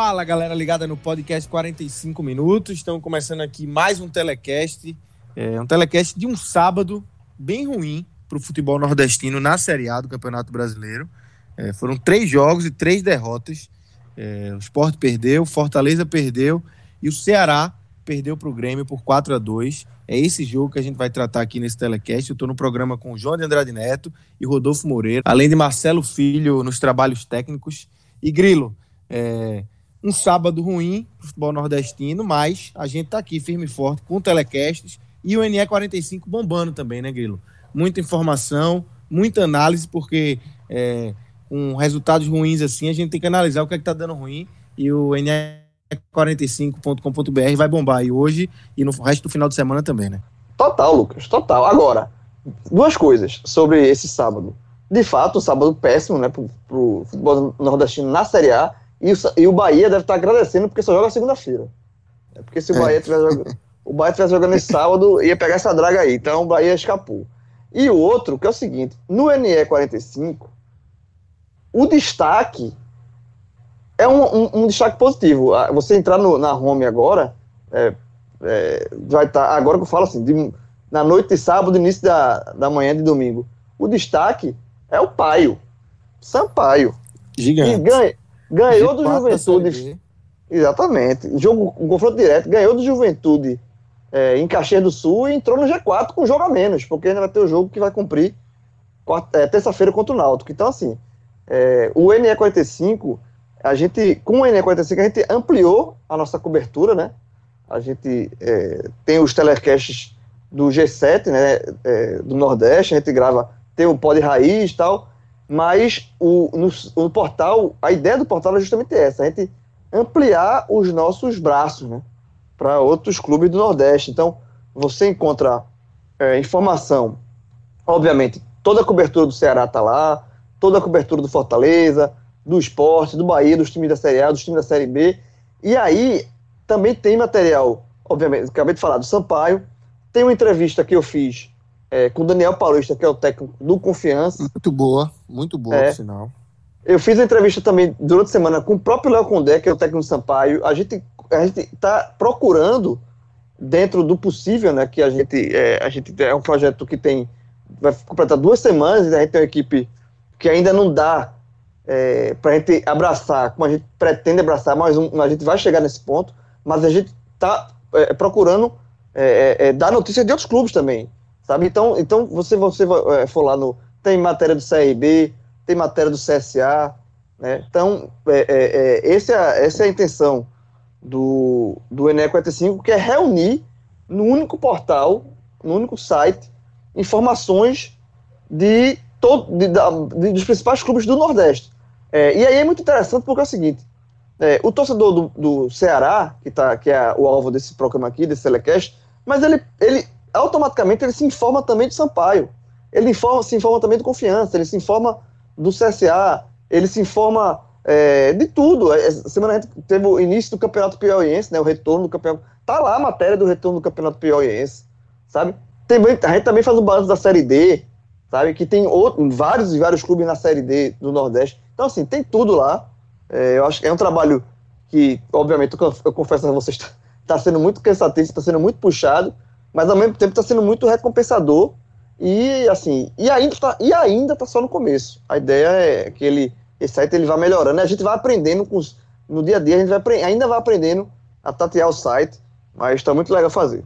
Fala galera ligada no podcast 45 minutos. Estamos começando aqui mais um telecast. É um telecast de um sábado bem ruim para o futebol nordestino na Série A do Campeonato Brasileiro. É, foram três jogos e três derrotas. É, o Sport perdeu, Fortaleza perdeu e o Ceará perdeu para o Grêmio por 4 a 2 É esse jogo que a gente vai tratar aqui nesse telecast. Eu estou no programa com João de Andrade Neto e Rodolfo Moreira, além de Marcelo Filho nos trabalhos técnicos. E Grilo, é, um sábado ruim para o futebol nordestino, mas a gente está aqui firme e forte com telecasts e o NE45 bombando também, né, Grilo? Muita informação, muita análise, porque é, com resultados ruins assim, a gente tem que analisar o que é está dando ruim e o NE45.com.br vai bombar aí hoje e no resto do final de semana também, né? Total, Lucas, total. Agora, duas coisas sobre esse sábado. De fato, um sábado péssimo, né, pro, pro futebol nordestino na Série A e o, e o Bahia deve estar agradecendo porque só joga segunda-feira. É porque se o é. Bahia tivesse jogando, o Bahia tivesse jogando esse sábado, ia pegar essa draga aí. Então o Bahia escapou. E o outro, que é o seguinte: no NE45, o destaque é um, um, um destaque positivo. Ah, você entrar no, na home agora, é, é, vai estar. Tá, agora que eu falo assim, de, na noite de sábado, início da, da manhã de domingo. O destaque é o Paio. Sampaio. Gigante. Ganha, Ganhou do Juventude. Exatamente. Jogo, um confronto direto. Ganhou do Juventude é, em Caxias do Sul e entrou no G4 com jogo a menos, porque ainda vai ter o jogo que vai cumprir é, terça-feira contra o Náutico. Então, assim, é, o NE45, a gente, com o NE45, a gente ampliou a nossa cobertura, né? A gente é, tem os telecasts do G7, né? É, do Nordeste, a gente grava, tem o Pod Raiz e tal. Mas o, no, no, portal, a ideia do portal é justamente essa: a gente ampliar os nossos braços né, para outros clubes do Nordeste. Então, você encontra é, informação, obviamente, toda a cobertura do Ceará está lá, toda a cobertura do Fortaleza, do esporte, do Bahia, dos times da Série A, dos times da Série B. E aí também tem material, obviamente, acabei de falar do Sampaio, tem uma entrevista que eu fiz é, com o Daniel Paulista, que é o técnico do Confiança. Muito boa, muito boa, é, por sinal. Eu fiz a entrevista também durante a semana com o próprio Léo Condé, que é o técnico do Sampaio. A gente a gente está procurando dentro do possível, né? Que a gente é, a gente é um projeto que tem vai completar duas semanas e a gente tem uma equipe que ainda não dá é, para a gente abraçar, como a gente pretende abraçar, mas um, a gente vai chegar nesse ponto. Mas a gente está é, procurando é, é, é, dar notícia de outros clubes também. Sabe? Então, então você, você é, for lá no. Tem matéria do CRB, tem matéria do CSA. Né? Então, é, é, é, essa, é, essa é a intenção do, do Ené 45, que é reunir no único portal, no único site, informações de, todo, de, de dos principais clubes do Nordeste. É, e aí é muito interessante porque é o seguinte: é, o torcedor do, do Ceará, que, tá, que é o alvo desse programa aqui, desse telecast, mas ele, ele automaticamente ele se informa também de Sampaio. Ele informa, se informa também do Confiança, ele se informa do CSA, ele se informa é, de tudo. Essa semana a gente teve o início do Campeonato Piauiense, né, o retorno do Campeonato. Tá lá a matéria do retorno do Campeonato Piauiense, sabe? Tem, a gente também faz o balanço da Série D, sabe? Que tem outro, vários e vários clubes na Série D do Nordeste. Então, assim, tem tudo lá. É, eu acho que é um trabalho que, obviamente, eu confesso a vocês, está tá sendo muito cansativo, está sendo muito puxado, mas ao mesmo tempo está sendo muito recompensador e assim e ainda tá, e ainda tá só no começo. A ideia é que ele esse site ele vai melhorando, a gente vai aprendendo com os, no dia a dia a gente vai ainda vai aprendendo a tatear o site, mas está muito legal fazer.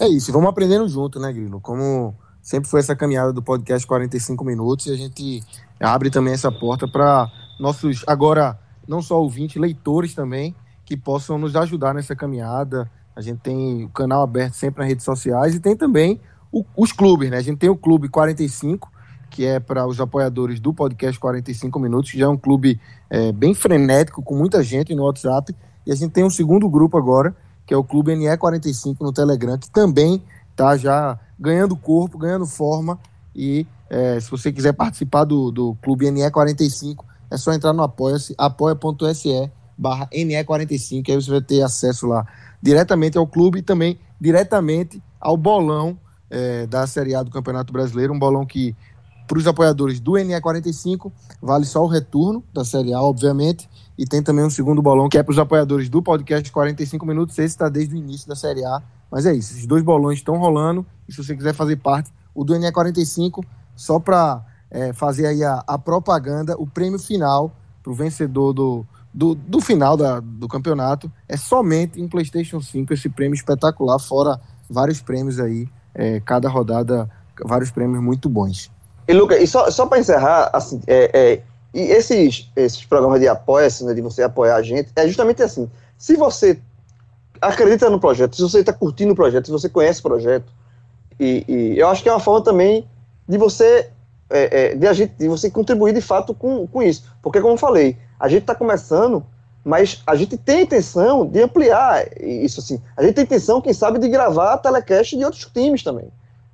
É isso, vamos aprendendo junto, né, Grilo? Como sempre foi essa caminhada do podcast 45 minutos e a gente abre também essa porta para nossos, agora, não só ouvintes, leitores também, que possam nos ajudar nessa caminhada. A gente tem o canal aberto sempre nas redes sociais e tem também o, os clubes, né? A gente tem o Clube 45, que é para os apoiadores do podcast 45 Minutos, que já é um clube é, bem frenético, com muita gente no WhatsApp. E a gente tem um segundo grupo agora, que é o Clube NE45 no Telegram, que também está já ganhando corpo, ganhando forma. E é, se você quiser participar do, do Clube NE45, é só entrar no apoia-se, apoia.se barra NE45, aí você vai ter acesso lá diretamente ao clube e também diretamente ao bolão é, da Série A do Campeonato Brasileiro, um bolão que para os apoiadores do NE45 vale só o retorno da Série A, obviamente, e tem também um segundo bolão que é para os apoiadores do podcast 45 minutos, esse está desde o início da Série A, mas é isso, esses dois bolões estão rolando, e se você quiser fazer parte, o do NE45, só para é, fazer aí a, a propaganda, o prêmio final para o vencedor do, do, do final da, do campeonato é somente um PlayStation 5, esse prêmio espetacular, fora vários prêmios aí, é, cada rodada, vários prêmios muito bons. E Lucas, e só, só para encerrar, assim, é, é, e esses, esses programas de apoio, assim, né, de você apoiar a gente, é justamente assim. Se você acredita no projeto, se você está curtindo o projeto, se você conhece o projeto, e, e, eu acho que é uma forma também de você é, é, de, a gente, de você contribuir de fato com, com isso. Porque, como eu falei, a gente está começando, mas a gente tem a intenção de ampliar isso assim. A gente tem a intenção, quem sabe, de gravar telecast de outros times também.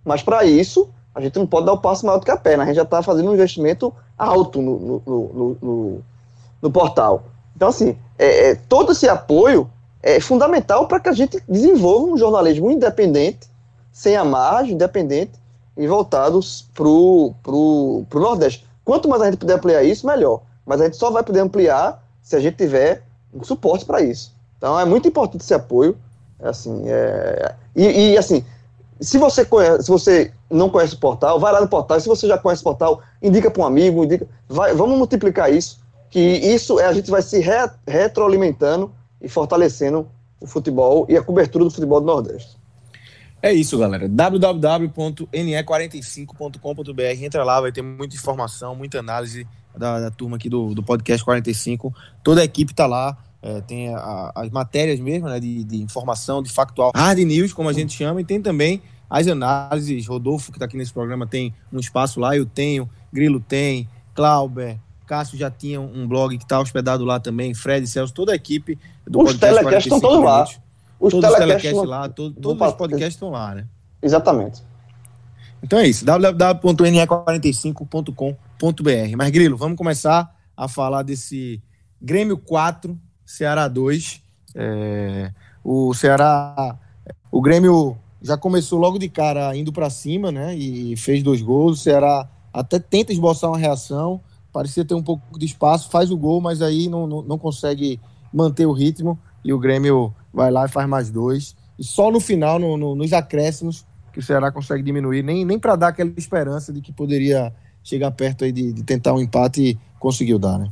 Mas para isso, a gente não pode dar o passo maior do que a perna. A gente já está fazendo um investimento alto no, no, no, no, no portal. Então, assim, é, é, todo esse apoio é fundamental para que a gente desenvolva um jornalismo independente, sem amargem, independente e voltados para o Nordeste. Quanto mais a gente puder ampliar isso, melhor. Mas a gente só vai poder ampliar se a gente tiver um suporte para isso. Então é muito importante esse apoio. Assim, é... e, e, assim, se você, conhece, se você não conhece o portal, vai lá no portal. Se você já conhece o portal, indica para um amigo, indica, vai, vamos multiplicar isso, que isso é, a gente vai se re, retroalimentando e fortalecendo o futebol e a cobertura do futebol do Nordeste. É isso, galera. www.ne45.com.br. Entra lá, vai ter muita informação, muita análise da, da turma aqui do, do podcast 45. Toda a equipe está lá. É, tem a, as matérias mesmo, né, de, de, informação, de factual, hard news, como a gente chama, e tem também as análises. Rodolfo, que está aqui nesse programa, tem um espaço lá, eu tenho, Grilo tem, Clauber, Cássio já tinha um blog que está hospedado lá também, Fred, Celso, toda a equipe do Os podcast telecasts estão todos lá. Os todos os telecasts lá, todo, todos os podcasts estão lá, né? Exatamente. Então é isso, www.ne45.com.br. Mas, Grilo, vamos começar a falar desse Grêmio 4, Ceará 2. É, o Ceará, o Grêmio já começou logo de cara indo para cima, né? E fez dois gols. O Ceará até tenta esboçar uma reação, parecia ter um pouco de espaço, faz o gol, mas aí não, não, não consegue manter o ritmo. E o Grêmio vai lá e faz mais dois. E só no final, no, no, nos acréscimos, que o Ceará consegue diminuir, nem, nem para dar aquela esperança de que poderia chegar perto aí de, de tentar um empate e conseguiu dar, né?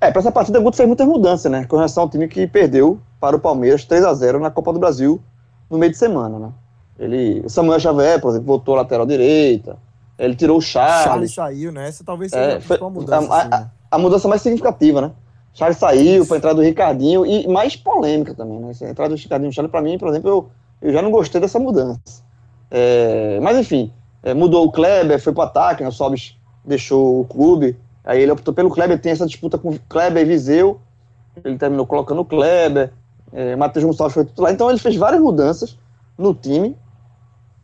É, para essa partida o Guto fez muitas mudanças, né? Com relação ao time que perdeu para o Palmeiras 3 a 0 na Copa do Brasil no meio de semana, né? Ele, o Samuel Xavier, por exemplo, voltou à lateral direita. Ele tirou o Charles. Charles saiu, né? Essa talvez seja é, a mudança. A, a, assim, né? a, mudança mais significativa, né? Charles saiu para entrar do Ricardinho e mais polêmica também, né? A entrada do Ricardinho Charles, para mim, por exemplo, eu, eu já não gostei dessa mudança. É, mas enfim, é, mudou o Kleber, foi para o ataque, né? o Sobis deixou o clube, aí ele optou pelo Kleber, tem essa disputa com Kleber e Viseu, ele terminou colocando o Kleber, é, Matheus Gonçalves foi titular, então ele fez várias mudanças no time,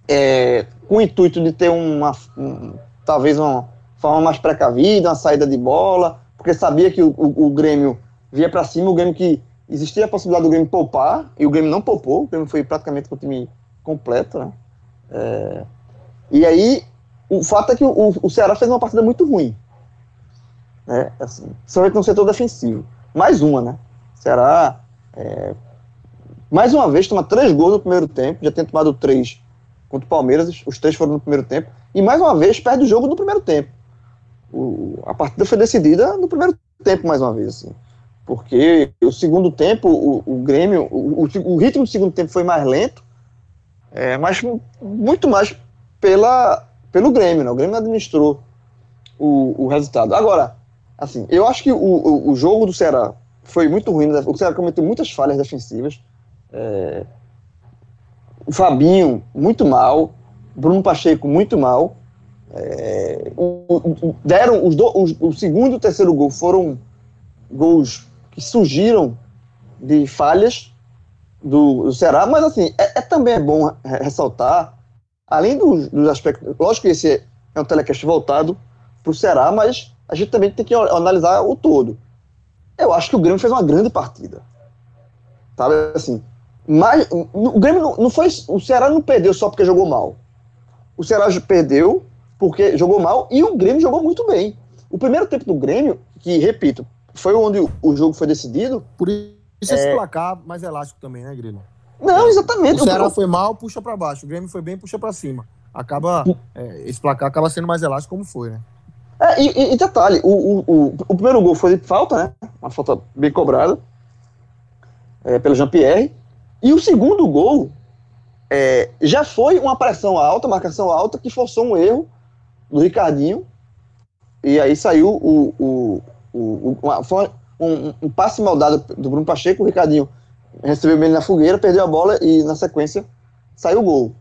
é, com o intuito de ter uma, um, talvez uma forma mais precavida, uma saída de bola, porque sabia que o, o, o Grêmio via para cima, o Grêmio que existia a possibilidade do Grêmio poupar, e o Grêmio não poupou, o Grêmio foi praticamente com o time completo, né? É, e aí, o fato é que o, o, Ceará fez uma partida muito ruim, né? Assim, principalmente no setor defensivo. Mais uma, né? O Ceará, é, mais uma vez, toma três gols no primeiro tempo, já tem tomado três contra o Palmeiras, os três foram no primeiro tempo, e mais uma vez perde o jogo no primeiro tempo o, a partida foi decidida no primeiro tempo, mais uma vez. Assim, porque o segundo tempo, o, o Grêmio, o, o, ritmo do segundo tempo foi mais lento, é, mas muito mais pela, pelo Grêmio, né? O Grêmio administrou o, o resultado. Agora, assim, eu acho que o, o, o jogo do Ceará foi muito ruim. Né? O Ceará cometeu muitas falhas defensivas. É, o Fabinho, muito mal. Bruno Pacheco, muito mal. É, o, deram os do, os, o segundo e o terceiro gol foram gols que surgiram de falhas do, do Ceará, mas assim, é, é também é bom ressaltar, além dos, dos, aspectos, lógico que esse é um telecast voltado para o Ceará, mas a gente também tem que analisar o todo. Eu acho que o Grêmio fez uma grande partida. Sabe assim, mas o Grêmio não, não foi, o Ceará não perdeu só porque jogou mal. O Ceará perdeu porque jogou mal e o Grêmio jogou muito bem. O primeiro tempo do Grêmio, que repito, foi onde o jogo foi decidido. Por isso esse é... placar mais elástico também, né, Grêmio? Não, exatamente. O Ceará foi mal, puxa para baixo. O Grêmio foi bem, puxa para cima. Acaba é, esse placar acaba sendo mais elástico como foi, né? É, e, e, detalhe, o, o, o, o, primeiro gol foi de falta, né? Uma falta bem cobrada é, pelo Jean-Pierre. E o segundo gol é, já foi uma pressão alta, marcação alta, que forçou um erro do Ricardinho. E aí saiu o, o, o, uma, foi um, um, passe maldado do Bruno Pacheco, o Ricardinho recebeu bem na fogueira, perdeu a bola e na sequência saiu o gol.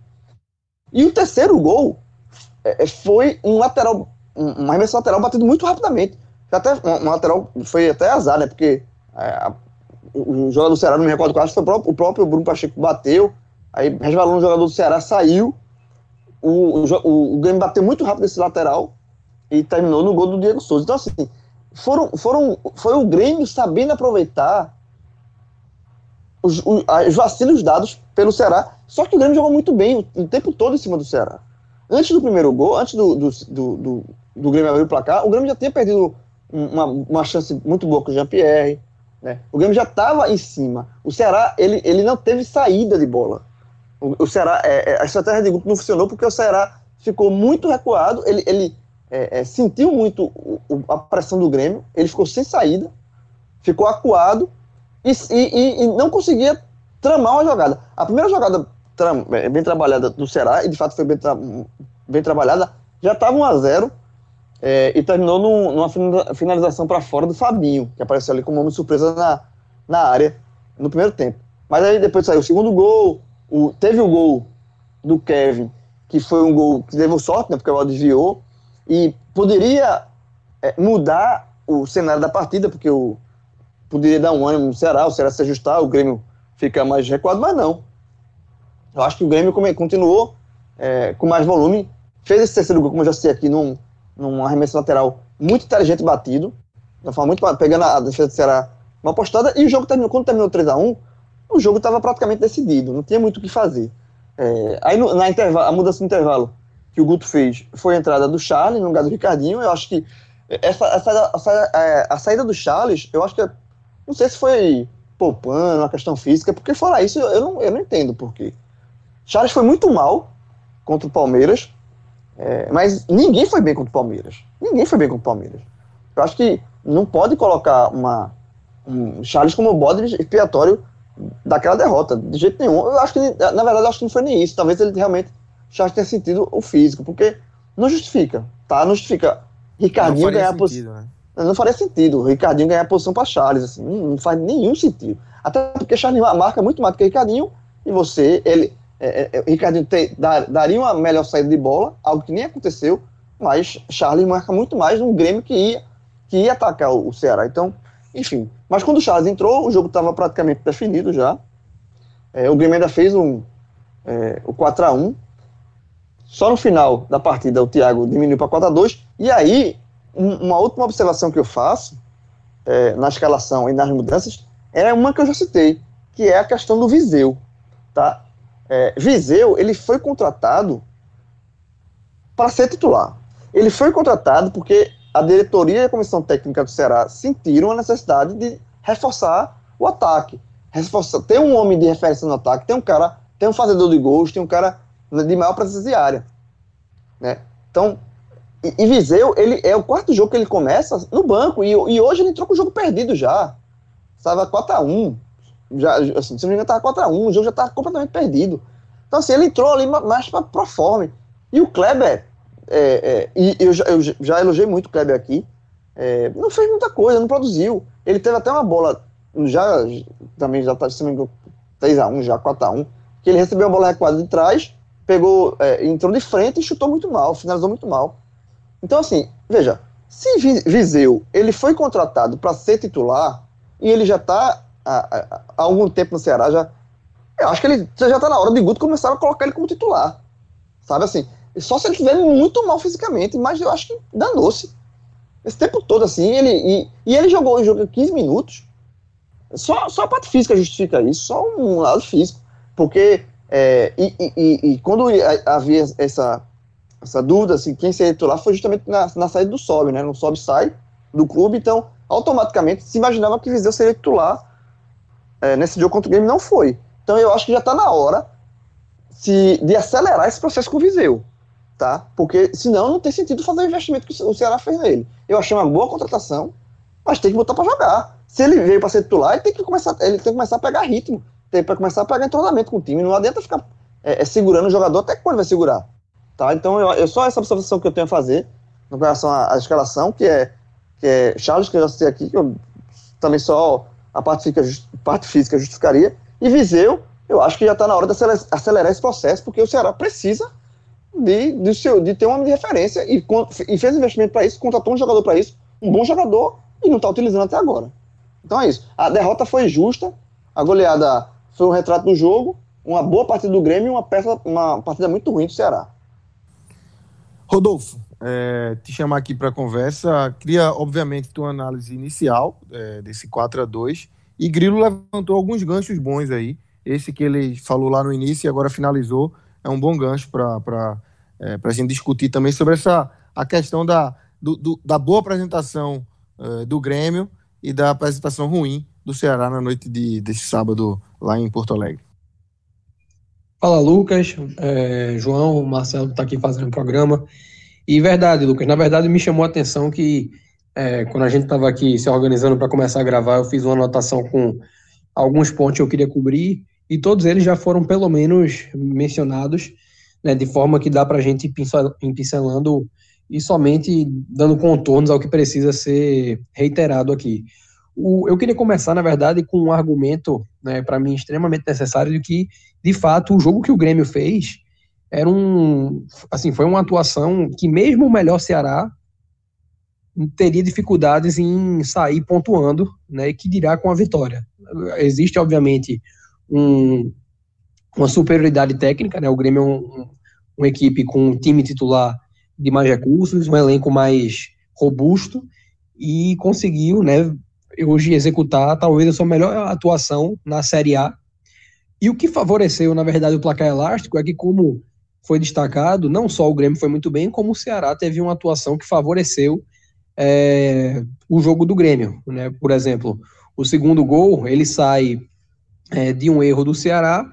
E o terceiro gol é, é foi um lateral, um, arremesso lateral batido muito rapidamente. Até, um, um lateral foi até azar, né? Porque é, o jogador do Ceará, não me recordo qual, foi o próprio, o próprio Bruno Pacheco bateu, aí resvalou no jogador do Ceará, saiu, o, o, o Grêmio bateu muito rápido esse lateral e terminou no gol do Diego Souza. Então, assim, foram, foram, foi o Grêmio sabendo aproveitar os, os, os vacilos dados pelo Ceará. Só que o Grêmio jogou muito bem o, o tempo todo em cima do Ceará. Antes do primeiro gol, antes do, do, do, do, do Grêmio abrir o placar, o Grêmio já tinha perdido uma, uma chance muito boa com o Jean-Pierre. Né? O Grêmio já estava em cima. O Ceará ele, ele não teve saída de bola. O, o Ceará, é, é, a estratégia de grupo não funcionou porque o Ceará ficou muito recuado. Ele, ele é, é, sentiu muito o, a pressão do Grêmio, ele ficou sem saída, ficou acuado e, e, e não conseguia tramar uma jogada. A primeira jogada tram, é, bem trabalhada do Ceará, e de fato foi bem, tra, bem trabalhada, já estava 1 a 0 é, e terminou num, numa finalização para fora do Fabinho, que apareceu ali como uma surpresa na, na área no primeiro tempo. Mas aí depois saiu o segundo gol, o, teve o gol do Kevin, que foi um gol que levou sorte, né, porque o desviou, e poderia é, mudar o cenário da partida, porque o, poderia dar um ânimo no Ceará, o Ceará se ajustar, o Grêmio ficar mais recuado, mas não. Eu acho que o Grêmio continuou é, com mais volume, fez esse terceiro gol, como eu já sei aqui, num, num arremesso lateral muito inteligente batido, muito pegando a defesa do Ceará uma postada, e o jogo terminou, quando terminou 3 a 1 o jogo estava praticamente decidido, não tinha muito o que fazer. É, aí no, na intervalo, a mudança no intervalo, que o Guto fez foi a entrada do Charles no lugar do Ricardinho. Eu acho que essa, essa, essa é, a saída do Charles, eu acho que não sei se foi poupando, uma questão física, porque fora isso eu não, eu não entendo por quê. Charles foi muito mal contra o Palmeiras, é, mas ninguém foi bem contra o Palmeiras. Ninguém foi bem contra o Palmeiras. Eu acho que não pode colocar uma, um Charles como bode expiatório daquela derrota, de jeito nenhum. Eu acho que, na verdade, eu acho que não foi nem isso. Talvez ele realmente Charles tenha sentido o físico, porque não justifica, tá? Não justifica Ricardinho ganhar a posição. Né? Não faria sentido o Ricardinho ganhar a posição para Charles, assim, não, não, faz nenhum sentido. Até porque Charles marca muito mais do que Ricardinho, e você, ele, é, é, é Ricardinho te, dar, daria uma melhor saída de bola, algo que nem aconteceu, mas Charles marca muito mais um Grêmio que ia, que ia atacar o, o Ceará. Então, enfim. Mas quando o Charles entrou, o jogo estava praticamente definido já. É, o Grêmio ainda fez um, é, o 4 a 1 só no final da partida o Thiago diminuiu para 4 a 2 E aí, um, uma última observação que eu faço é, na escalação e nas mudanças é uma que eu já citei, que é a questão do Viseu. Tá? É, Viseu ele foi contratado para ser titular. Ele foi contratado porque a diretoria e a comissão técnica do Ceará sentiram a necessidade de reforçar o ataque. Reforçar, ter um homem de referência no ataque, tem um cara, tem um fazedor de gols, tem um cara de maior presença de área. Né? Então, e, Viseu, ele é o quarto jogo que ele começa no banco, e, e hoje ele entrou com o jogo perdido já. Estava 4x1. Já, assim, se não me engano, estava 4x1, o jogo já estava completamente perdido. Então, assim, ele entrou ali mais para pro forme. E o Kleber, é, é, e eu já, eu já elogiei muito o Kleber aqui, é, não fez muita coisa, não produziu. Ele teve até uma bola, já também já está 3x1, já 4x1, que ele recebeu a bola recuada de trás, pegou, é, entrou de frente e chutou muito mal, finalizou muito mal. Então, assim, veja, se Viseu ele foi contratado para ser titular e ele já está há, há, algum tempo no Ceará, já, eu acho que ele já está na hora de Guto começar a colocar ele como titular. Sabe assim? Só se ele estiver muito mal fisicamente, mas eu acho que danou-se. Esse tempo todo, assim, ele. E, e ele jogou, jogou 15 minutos. Só, só a parte física justifica isso, só um lado físico. Porque. É, e, e, e, quando havia essa, essa dúvida, assim, quem seria titular foi justamente na, na saída do Sobe, né? No Sobe sai do clube, então automaticamente se imaginava que Viseu seria titular é, nesse jogo contra o Grêmio, não foi. Então eu acho que já está na hora se, de acelerar esse processo com o Viseu tá? Porque senão não tem sentido fazer o investimento que o Ceará fez nele. Eu achei uma boa contratação, mas tem que botar para jogar. Se ele veio para ser titular, ele tem que começar, ele tem que começar a pegar ritmo, tem para começar a pegar entrosamento com o time. Não adianta ficar é, é, segurando o jogador até quando vai segurar, tá? Então eu, eu só essa observação que eu tenho a fazer em relação à, à escalação, que é que é Charles que eu já citei aqui, que eu também só a parte física, parte física justificaria, e Viseu, eu acho que já está na hora de acelerar esse processo, porque o Ceará precisa de, de, seu, de ter um homem de referência e, e fez investimento para isso, contratou um jogador para isso, um bom jogador, e não está utilizando até agora. Então é isso. A derrota foi justa, a goleada foi um retrato do jogo, uma boa partida do Grêmio e uma, peça, uma partida muito ruim do Ceará. Rodolfo, é, te chamar aqui para conversa. Queria, obviamente, tua análise inicial é, desse 4 a 2 E Grilo levantou alguns ganchos bons aí. Esse que ele falou lá no início e agora finalizou é um bom gancho para é, a gente discutir também sobre essa a questão da, do, do, da boa apresentação uh, do Grêmio e da apresentação ruim do Ceará na noite de, desse sábado lá em Porto Alegre. Fala, Lucas. É, João, Marcelo está aqui fazendo o programa. E verdade, Lucas, na verdade me chamou a atenção que é, quando a gente estava aqui se organizando para começar a gravar, eu fiz uma anotação com alguns pontos que eu queria cobrir e todos eles já foram pelo menos mencionados, né, de forma que dá para a gente ir pincelando e somente dando contornos ao que precisa ser reiterado aqui. O, eu queria começar, na verdade, com um argumento, né, para mim, extremamente necessário, de que, de fato, o jogo que o Grêmio fez era um. Assim, foi uma atuação que, mesmo o melhor Ceará, teria dificuldades em sair pontuando, né, que dirá com a vitória. Existe, obviamente, um, uma superioridade técnica, né? O Grêmio é um, uma equipe com um time titular de mais recursos, um elenco mais robusto e conseguiu, né, hoje executar talvez a sua melhor atuação na Série A. E o que favoreceu, na verdade, o placar elástico é que, como foi destacado, não só o Grêmio foi muito bem, como o Ceará teve uma atuação que favoreceu é, o jogo do Grêmio. Né? Por exemplo, o segundo gol, ele sai é, de um erro do Ceará,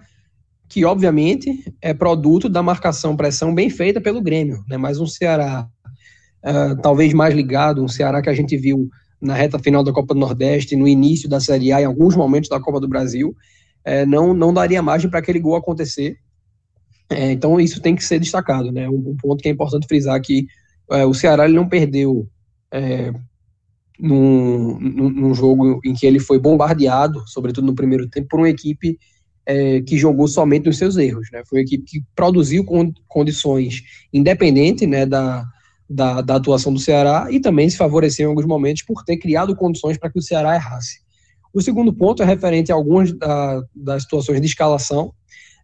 que obviamente é produto da marcação-pressão bem feita pelo Grêmio, né? Mas um Ceará uh, talvez mais ligado, um Ceará que a gente viu na reta final da Copa do Nordeste, no início da Série A, em alguns momentos da Copa do Brasil, é, não, não daria margem para aquele gol acontecer. É, então isso tem que ser destacado, né? Um, um ponto que é importante frisar que é, o Ceará ele não perdeu é, num, num, jogo em que ele foi bombardeado, sobretudo no primeiro tempo, por uma equipe é, que jogou somente nos seus erros. Né? Foi uma equipe que produziu condições independente né, da, da, da, atuação do Ceará e também se favoreceu em alguns momentos por ter criado condições para que o Ceará errasse. O segundo ponto é referente a algumas da, das situações de escalação,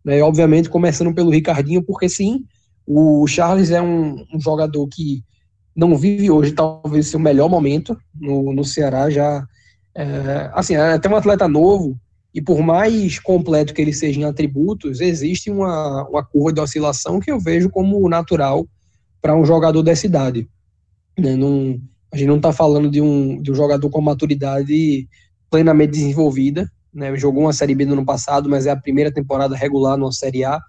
né, obviamente começando pelo Ricardinho, porque sim, o Charles é um, um jogador que não vive hoje talvez seu melhor momento no, no Ceará já é, assim é até um atleta novo e por mais completo que ele seja em atributos existe uma, uma curva de oscilação que eu vejo como natural para um jogador dessa idade né? não, a gente não está falando de um, de um jogador com maturidade plenamente desenvolvida né? jogou uma série B no ano passado mas é a primeira temporada regular numa série A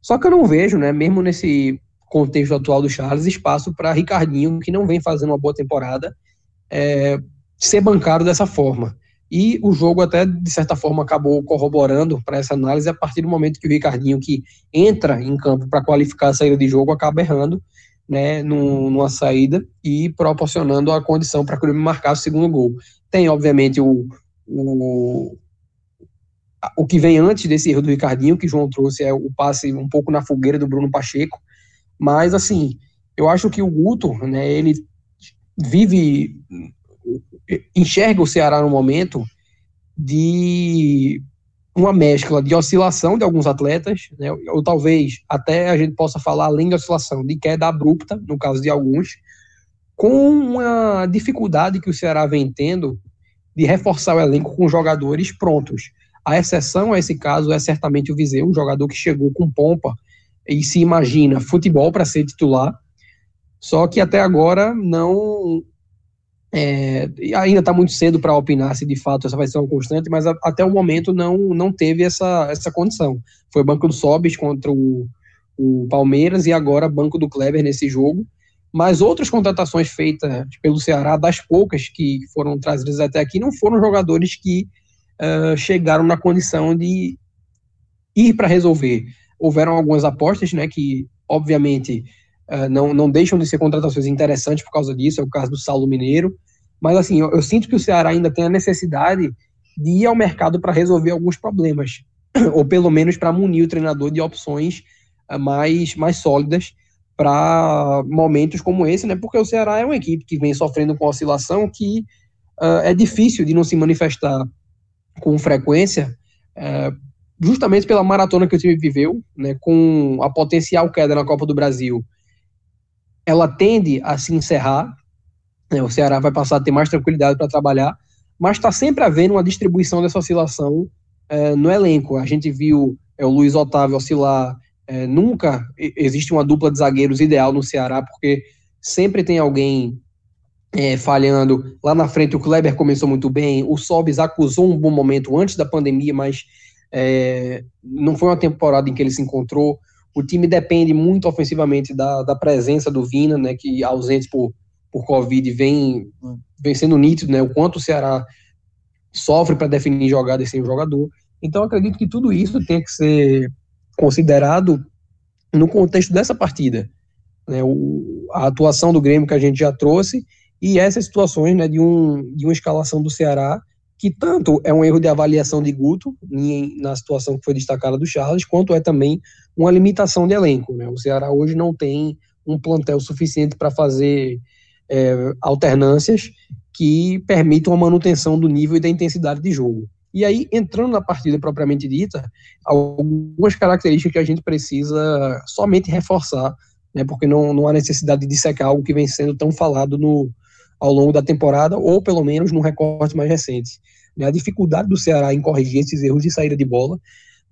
só que eu não vejo, né, mesmo nesse contexto atual do Charles, espaço para Ricardinho, que não vem fazendo uma boa temporada, é, ser bancado dessa forma. E o jogo até, de certa forma, acabou corroborando para essa análise a partir do momento que o Ricardinho, que entra em campo para qualificar a saída de jogo, acaba errando né, numa saída e proporcionando a condição para o Grêmio marcasse o segundo gol. Tem, obviamente, o, o, o que vem antes desse erro do Ricardinho, que João trouxe, é o passe um pouco na fogueira do Bruno Pacheco, mas, assim, eu acho que o Guto, né, ele vive enxerga o Ceará no momento de uma mescla de oscilação de alguns atletas, né, ou talvez até a gente possa falar além de oscilação, de queda abrupta, no caso de alguns, com uma dificuldade que o Ceará vem tendo de reforçar o elenco com jogadores prontos. A exceção a esse caso é certamente o Viseu, um jogador que chegou com pompa e se imagina futebol para ser titular, só que até agora não é, ainda está muito cedo para opinar se de fato essa vai ser uma constante, mas a, até o momento não, não teve essa, essa condição. Foi banco do Sobis contra o, o Palmeiras e agora banco do Kleber nesse jogo. Mas outras contratações feitas pelo Ceará, das poucas que foram trazidas até aqui, não foram jogadores que uh, chegaram na condição de ir para resolver. Houveram algumas apostas, né, que obviamente não, não deixam de ser contratações interessantes por causa disso, é o caso do Saulo Mineiro, mas assim, eu, eu sinto que o Ceará ainda tem a necessidade de ir ao mercado para resolver alguns problemas, ou pelo menos para munir o treinador de opções uh, mais, mais sólidas para momentos como esse, né? Porque o Ceará é uma equipe que vem sofrendo com oscilação que uh, é difícil de não se manifestar com frequência, uh, justamente pela maratona que o time viveu, né? Com a potencial queda na Copa do Brasil ela tende a se encerrar, né, o Ceará vai passar a ter mais tranquilidade para trabalhar, mas está sempre havendo uma distribuição dessa oscilação é, no elenco. A gente viu é, o Luiz Otávio oscilar, é, nunca existe uma dupla de zagueiros ideal no Ceará, porque sempre tem alguém é, falhando. Lá na frente o Kleber começou muito bem, o Sobis acusou um bom momento antes da pandemia, mas é, não foi uma temporada em que ele se encontrou. O time depende muito ofensivamente da, da presença do Vina, né, que ausente por, por Covid vem, vem sendo nítido, né, o quanto o Ceará sofre para definir jogadas sem o jogador. Então, acredito que tudo isso tem que ser considerado no contexto dessa partida. Né, o, a atuação do Grêmio que a gente já trouxe e essas situações né, de, um, de uma escalação do Ceará que tanto é um erro de avaliação de Guto, na situação que foi destacada do Charles, quanto é também uma limitação de elenco. Né? O Ceará hoje não tem um plantel suficiente para fazer é, alternâncias que permitam a manutenção do nível e da intensidade de jogo. E aí, entrando na partida propriamente dita, algumas características que a gente precisa somente reforçar, né, porque não, não há necessidade de dissecar algo que vem sendo tão falado no, ao longo da temporada, ou pelo menos no recorte mais recente. Né, a dificuldade do Ceará em corrigir esses erros de saída de bola,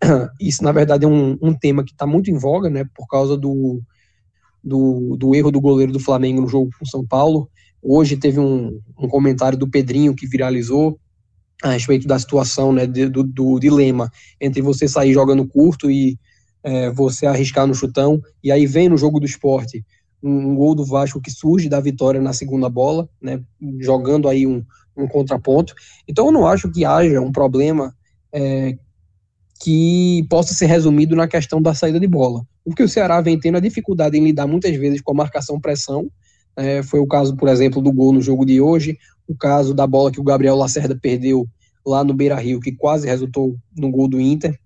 isso na verdade é um, um tema que está muito em voga, né, por causa do, do, do, erro do goleiro do Flamengo no jogo com São Paulo. Hoje teve um, um comentário do Pedrinho que viralizou a respeito da situação, né, do, do, dilema entre você sair jogando curto e é, você arriscar no chutão, e aí vem no jogo do esporte um, gol do Vasco que surge da vitória na segunda bola, né, jogando aí um, um contraponto. Então eu não acho que haja um problema é, que possa ser resumido na questão da saída de bola. O que o Ceará vem tendo a dificuldade em lidar muitas vezes com a marcação-pressão, é, foi o caso, por exemplo, do gol no jogo de hoje, o caso da bola que o Gabriel Lacerda perdeu lá no Beira-Rio, que quase resultou no gol do Inter,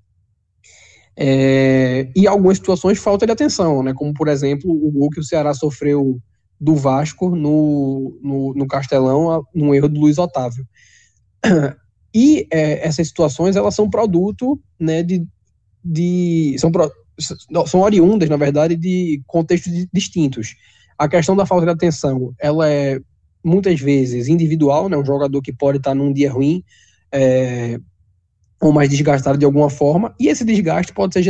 é, e algumas situações falta de atenção, né? Como por exemplo o gol que o Ceará sofreu do Vasco no, no, no Castelão, num erro do Luiz Otávio. E é, essas situações elas são produto, né, de, de são, pro, são oriundas, na verdade, de contextos distintos. A questão da falta de atenção, ela é muitas vezes individual, né? Um jogador que pode estar num dia ruim, é, ou mais desgastado de alguma forma, e esse desgaste pode ser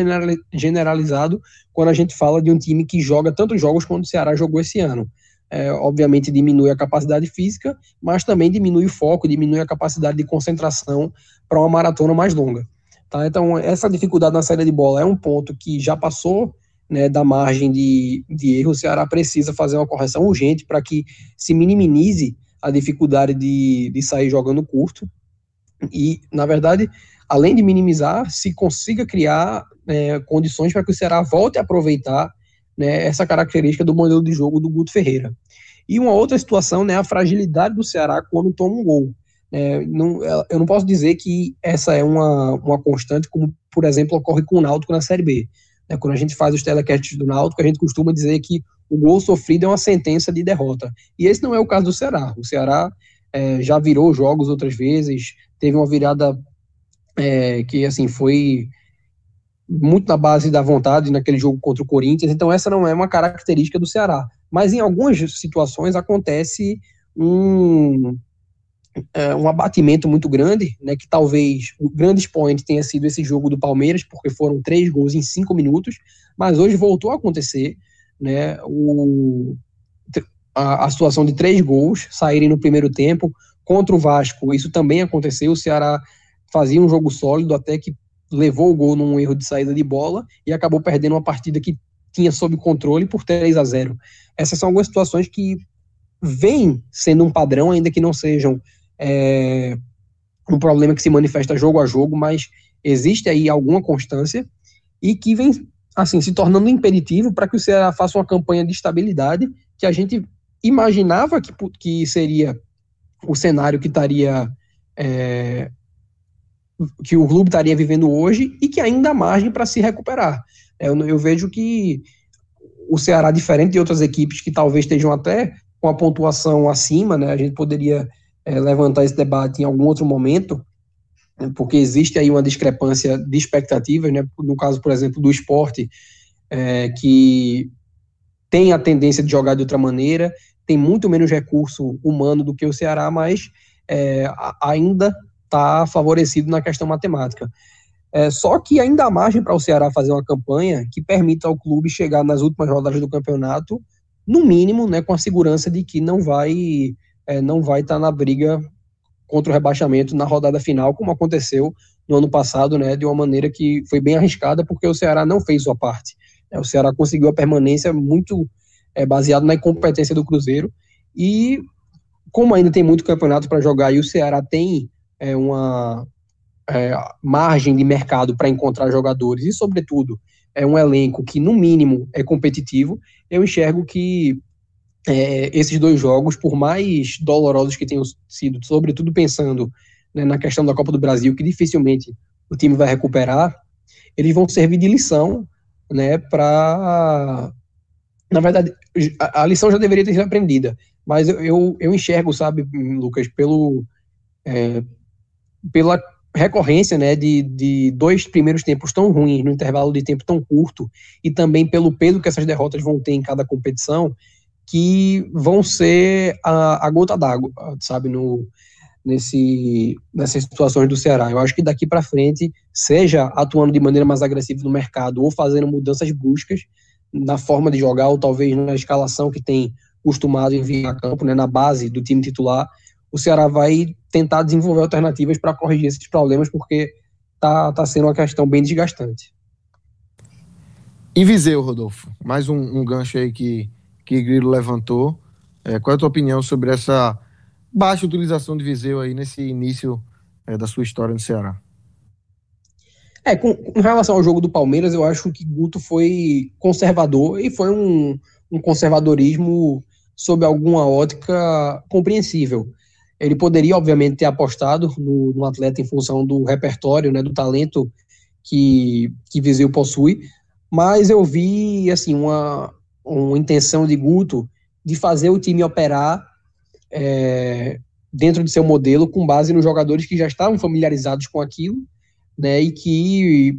generalizado quando a gente fala de um time que joga tantos jogos quanto o Ceará jogou esse ano. É, obviamente diminui a capacidade física, mas também diminui o foco, diminui a capacidade de concentração para uma maratona mais longa. Tá? Então, essa dificuldade na saída de bola é um ponto que já passou né, da margem de, de erro. O Ceará precisa fazer uma correção urgente para que se minimize a dificuldade de, de sair jogando curto E, na verdade, além de minimizar, se consiga criar é, condições para que o Ceará volte a aproveitar né, essa característica do modelo de jogo do Guto Ferreira. E uma outra situação, né, a fragilidade do Ceará quando toma um gol. É, não, eu não posso dizer que essa é uma, uma constante, como, por exemplo, ocorre com o Náutico na Série B. É, quando a gente faz os telecasts do Náutico, a gente costuma dizer que o gol sofrido é uma sentença de derrota. E esse não é o caso do Ceará. O Ceará é, já virou jogos outras vezes, teve uma virada é, que assim foi muito na base da vontade naquele jogo contra o Corinthians. Então essa não é uma característica do Ceará. Mas em algumas situações acontece um, é, um abatimento muito grande, né, que talvez o grande expoente tenha sido esse jogo do Palmeiras, porque foram três gols em cinco minutos, mas hoje voltou a acontecer, né, o, a, a situação de três gols saírem no primeiro tempo, contra o Vasco, isso também aconteceu, o Ceará fazia um jogo sólido até que levou o gol num erro de saída de bola e acabou perdendo uma partida que tinha sob controle por 3 a 0. Essas são algumas situações que vêm sendo um padrão, ainda que não sejam é, um problema que se manifesta jogo a jogo, mas existe aí alguma constância e que vem assim se tornando impeditivo para que o Ceará faça uma campanha de estabilidade que a gente imaginava que, que seria o cenário que estaria é, que o clube estaria vivendo hoje e que ainda há margem para se recuperar. É, eu, eu, vejo que o Ceará, diferente de outras equipes que talvez estejam até com a pontuação acima, né, a gente poderia é, levantar esse debate em algum outro momento, porque existe aí uma discrepância de expectativas, né, no caso, por exemplo, do esporte, é, que tem a tendência de jogar de outra maneira, tem muito menos recurso humano do que o Ceará, mas é, ainda está favorecido na questão matemática. É, só que ainda há margem para o Ceará fazer uma campanha que permita ao clube chegar nas últimas rodadas do campeonato, no mínimo, né, com a segurança de que não vai é, não vai estar tá na briga contra o rebaixamento na rodada final, como aconteceu no ano passado, né, de uma maneira que foi bem arriscada, porque o Ceará não fez sua parte. É, o Ceará conseguiu a permanência muito é, baseado na incompetência do Cruzeiro, e como ainda tem muito campeonato para jogar e o Ceará tem é, uma é, margem de mercado para encontrar jogadores e, sobretudo, é um elenco que, no mínimo, é competitivo, eu enxergo que é, esses dois jogos, por mais dolorosos que tenham sido, sobretudo pensando né, na questão da Copa do Brasil, que dificilmente o time vai recuperar, eles vão servir de lição né, para. Na verdade, a, lição já deveria ter sido aprendida, mas eu, eu, eu enxergo, sabe, Lucas, pelo, é, pela recorrência né, de, de dois primeiros tempos tão ruins, no intervalo de tempo tão curto, e também pelo peso que essas derrotas vão ter em cada competição, que vão ser a, a gota d'água, sabe, no, nesse, nessas situações do Ceará. Eu acho que daqui para frente, seja atuando de maneira mais agressiva no mercado ou fazendo mudanças bruscas na forma de jogar, ou talvez na escalação que tem costumado enviar a campo, né, na base do time titular, o Ceará vai tentar desenvolver alternativas para corrigir esses problemas, porque tá, tá sendo uma questão bem desgastante. E Viseu, Rodolfo? Mais um, um gancho aí que que Grilo levantou. É, qual é a tua opinião sobre essa baixa utilização de Viseu aí nesse início é, da sua história no Ceará? É, com, com, relação ao jogo do Palmeiras, eu acho que Guto foi conservador e foi um, um conservadorismo sob alguma ótica compreensível. Ele poderia, obviamente, ter apostado no, no, atleta em função do repertório, né, do talento que, que Viseu possui, mas eu vi, assim, uma, uma intenção de Guto de fazer o time operar é, dentro de seu modelo com base nos jogadores que já estavam familiarizados com aquilo, né, e que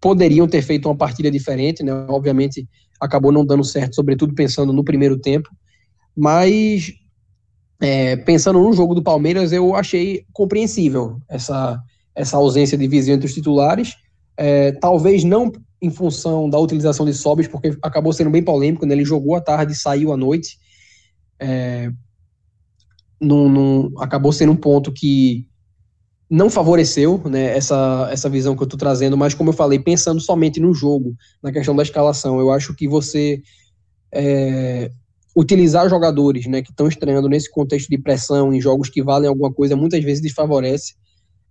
poderiam ter feito uma partida diferente, né, obviamente acabou não dando certo, sobretudo pensando no primeiro tempo, mas é, pensando no jogo do Palmeiras, eu achei compreensível essa, essa ausência de visão entre os titulares, é, talvez não em função da utilização de Sobis, porque acabou sendo bem polêmico, né? ele jogou à tarde e saiu à noite. É, num, num, acabou sendo um ponto que não favoreceu né, essa, essa visão que eu estou trazendo, mas como eu falei, pensando somente no jogo, na questão da escalação, eu acho que você é, utilizar jogadores né, que estão estreando nesse contexto de pressão, em jogos que valem alguma coisa, muitas vezes desfavorece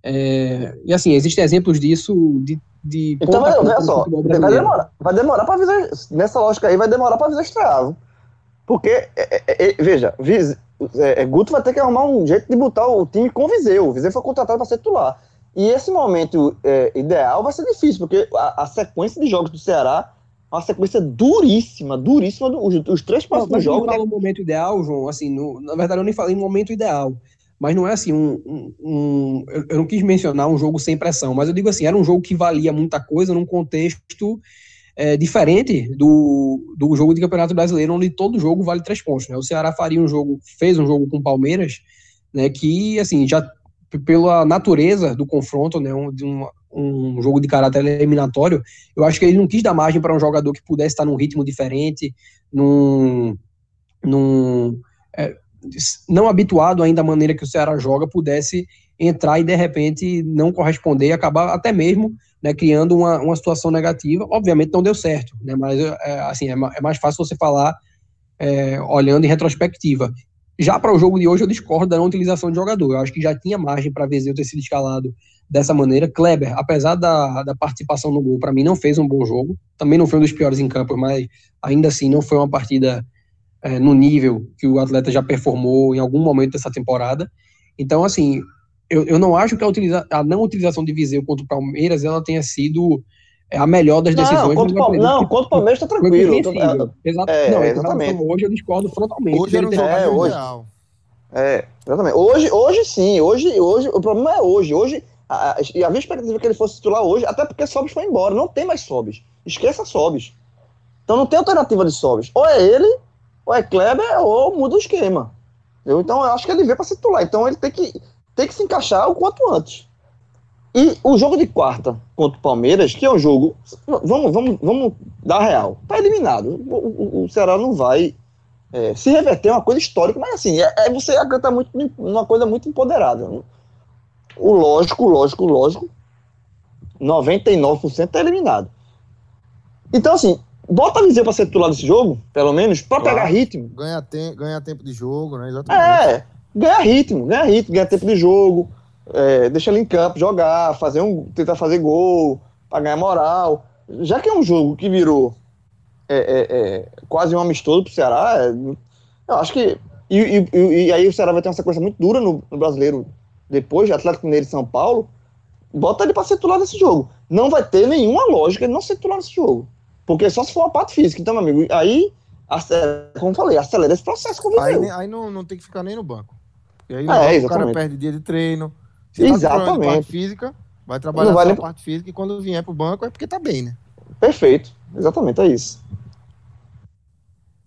É, e assim, existem exemplos disso de. de então, vai, olha só, vai demorar, vai demorar para avisar. Nessa lógica aí, vai demorar para avisar estrear. Porque, é, é, é, veja, Viz, é, Guto vai ter que arrumar um jeito de botar o time com o Viseu. O Viseu foi contratado para ser titular. E esse momento é, ideal vai ser difícil, porque a, a, sequência de jogos do Ceará é uma sequência duríssima, duríssima. Os, os três próximos jogos. Não, né? o momento ideal, João, assim, no, na verdade eu nem falei momento ideal. Mas não é assim, um, um, um eu, eu não quis mencionar um jogo sem pressão, mas eu digo assim, era um jogo que valia muita coisa num contexto é, diferente do, do jogo de Campeonato Brasileiro, onde todo jogo vale três pontos. Né? O Ceará faria um jogo, fez um jogo com o Palmeiras, né, que assim já pela natureza do confronto, né, um, de um, um jogo de caráter eliminatório, eu acho que ele não quis dar margem para um jogador que pudesse estar num ritmo diferente, num, num é, não habituado ainda à maneira que o Ceará joga, pudesse entrar e de repente não corresponder, acabar até mesmo né, criando uma, uma situação negativa. Obviamente não deu certo, né, mas é, assim, é, é mais fácil você falar é, olhando em retrospectiva. Já para o jogo de hoje, eu discordo da não utilização de jogador. Eu acho que já tinha margem para Vezeu ter sido escalado dessa maneira. Kleber, apesar da, da participação no gol, para mim não fez um bom jogo. Também não foi um dos piores em campo, mas ainda assim não foi uma partida é, no nível que o atleta já performou em algum momento dessa temporada. Então, assim, eu, eu não acho que a, utiliza, a não utilização de Viseu contra o Palmeiras ela tenha sido é, a melhor das decisões. Não, contra, o, não, contra o Palmeiras está tranquilo. Exato, é, não, exatamente. Hoje eu discordo frontalmente. Hoje era um é, hoje, é, exatamente. Hoje, hoje sim, hoje, hoje, o problema é hoje. Hoje, a, e havia expectativa que ele fosse titular hoje, até porque Sobis foi embora. Não tem mais Sobis. Esqueça Sobis. Então não tem alternativa de Sobis. Ou é ele, ou é Kleber, ou muda o esquema. Eu, então eu acho que ele veio para ser titular. Então ele tem que, tem que se encaixar o quanto antes. E o jogo de quarta contra o Palmeiras, que é um jogo. Vamos, vamos, vamos dar real. Tá eliminado. O, o, o Ceará não vai é, se reverter é uma coisa histórica, mas assim, é, é você acredita muito numa coisa muito empoderada. O lógico, lógico, lógico, 99% tá eliminado. Então, assim, bota a Viseu para ser titular desse jogo, pelo menos, para claro. pegar ritmo. Ganha, te ganha tempo de jogo, né? Exatamente. É, ganha ritmo, ganha ritmo, ganha tempo de jogo é, deixa ele em campo, jogar, fazer um, tentar fazer gol, para ganhar moral. Já que é um jogo que virou é, é, é quase um amistoso pro Ceará, é, eu acho que. E, e, e, aí o Ceará vai ter uma sequência muito dura no, no brasileiro depois, de Atlético Mineiro e São Paulo. Bota ele para ser titular nesse jogo. Não vai ter nenhuma lógica ele não ser titular nesse jogo. Porque só se for uma parte física. Então, meu amigo, aí, como eu falei, acelera esse processo com o Aí, aí não, não tem que ficar nem no banco. E aí é, o cara perde dia de treino, se tá Exatamente. parte física, vai trabalhar na vale... parte física e quando vier pro banco é porque tá bem, né? Perfeito. Exatamente, é isso.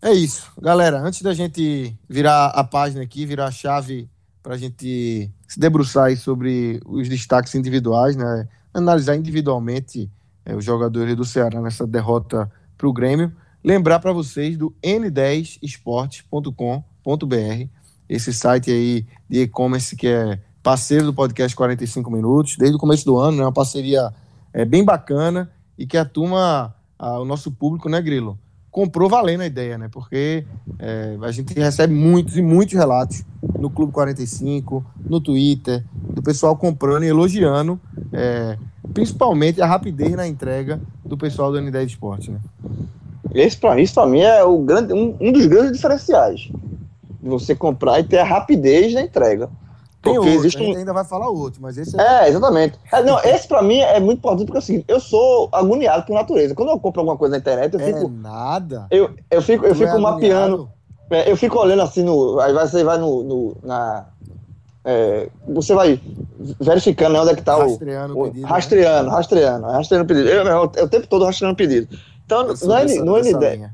É isso. Galera, antes da gente virar a página aqui, virar a chave para a gente se debruçar sobre os destaques individuais, né? Analisar individualmente é, os jogadores do Ceará nessa derrota para o Grêmio. Lembrar para vocês do n10esportes.com.br, esse site aí de e-commerce que é parceiro do podcast 45 Minutos, desde o começo do ano, né? Uma parceria é, bem bacana e que a turma, a, o nosso público, né, Grilo, comprou valendo a ideia, né? Porque é, a gente recebe muitos e muitos relatos no Clube 45, no Twitter, do pessoal comprando e elogiando, é, principalmente a rapidez na entrega do pessoal do N10 Esporte, né? Esse, para isso, para mim, é o grande, um, um dos grandes diferenciais. Você comprar e ter a rapidez na entrega. Tem porque outro, existe um... ainda vai falar outro, mas esse é. É, exatamente. É, não, esse pra mim é muito importante porque é o seguinte: eu sou agoniado por natureza. Quando eu compro alguma coisa na internet, eu é fico. É nada. Eu, eu fico, eu fico é mapeando. É, eu fico olhando assim no. Aí você vai no. no na, é, você vai verificando né, onde é que tá rastreando o. o pedido, rastreando, né? rastreando, rastreando o pedido. Eu, eu, eu, o tempo todo rastreando o pedido. Então, no, N, no N10.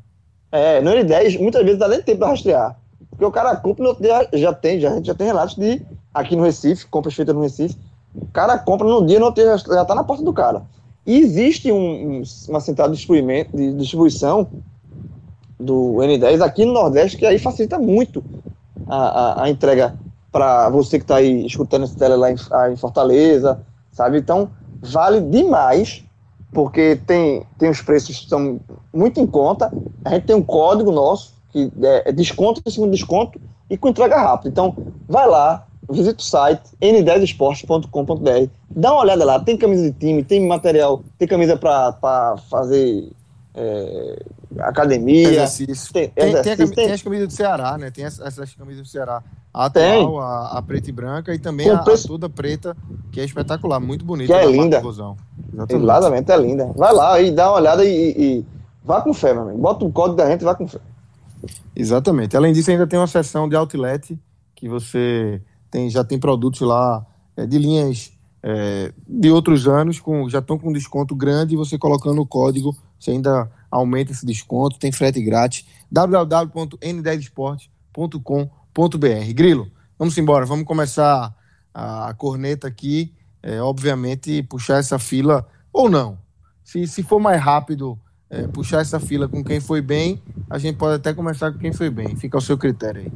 É, no N10, muitas vezes dá nem tempo pra rastrear. Porque o cara compra no outro dia já tem, já, já tem relatos de aqui no Recife, compras feitas no Recife. O cara compra no dia, no outro dia já está na porta do cara. E existe um, um, uma central de, distribuição do N10 aqui no Nordeste que aí facilita muito a, a, a entrega para você que está aí escutando esse tele lá em, em, Fortaleza, sabe? Então, vale demais, porque tem, tem os preços que são muito em conta. A gente tem um código nosso, que é, é desconto em cima de desconto, e com entrega rápida. Então, vai lá, visita o site n10esportes.com.br. Dá uma olhada lá, tem camisa de time, tem material, tem camisa para fazer é, academia. Exercício. Tem, tem, exercício, tem, tem, tem, as camisas do Ceará, né? Tem essas, essas camisas do Ceará. A atual, a, a, preta e branca, e também a, preço... a, toda preta, que é espetacular, muito bonita. Que é linda. Exatamente. Exatamente, é linda. Vai lá e dá uma olhada e, e, vá com fé, meu amigo. Bota o código da gente e vá com fé. Exatamente. Além disso, ainda tem uma seção de outlet que você tem, já tem produtos lá é, de linhas é, de outros anos, com, já estão com desconto grande e você colocando o código, você ainda aumenta esse desconto, tem frete grátis, www.n10esporte.com.br. Grilo, vamos embora, vamos começar a, corneta aqui, é, obviamente puxar essa fila, ou não, se, se for mais rápido é, puxar essa fila com quem foi bem, a gente pode até começar com quem foi bem, fica ao seu critério aí.